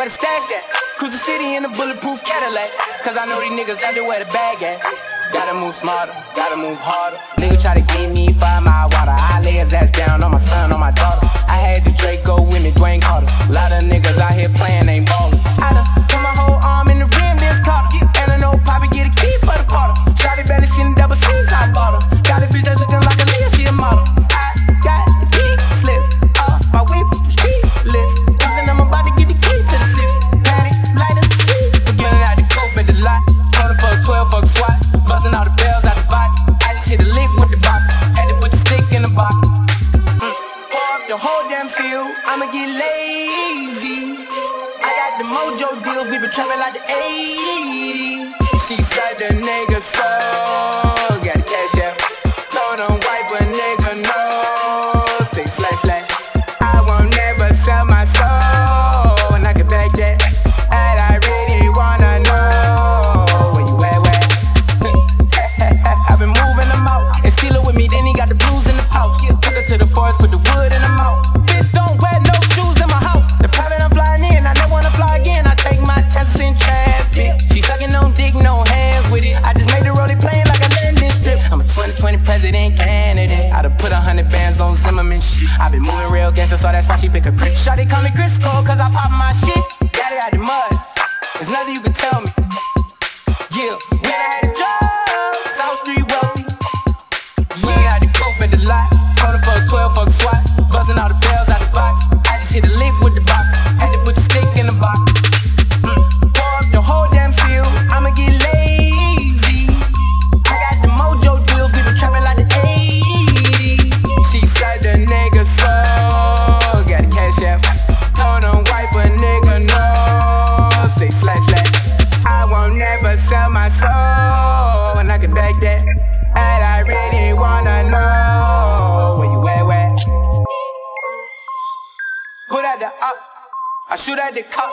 where the stash at? Cruise the city in a bulletproof Cadillac. Cause I know these niggas out there where the bag at. Gotta move smarter, gotta move harder. Nigga try to give me five mile water. I lay his ass down on my son, on my daughter. I had the I'ma get lazy. I got the mojo deals. We been trapping like the 80s. She said the nigga so. Got the cash out. Him wipe a nigga no. Six slash slash. I been moving real gangster, so that's why she pick a crit. Shawty call me Chris Cole, cause I pop my shit. Got it out the mud. There's nothing you can tell me. Soul. And I can back that. And I really wanna know where you at, where? Put at the up. I shoot at the cup.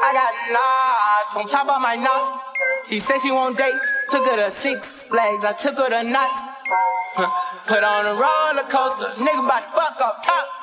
I got knots on top of my knots. He said she won't date. Took her to Six Flags. I took her to nuts. Huh. Put on a roller coaster. Nigga about to fuck up top.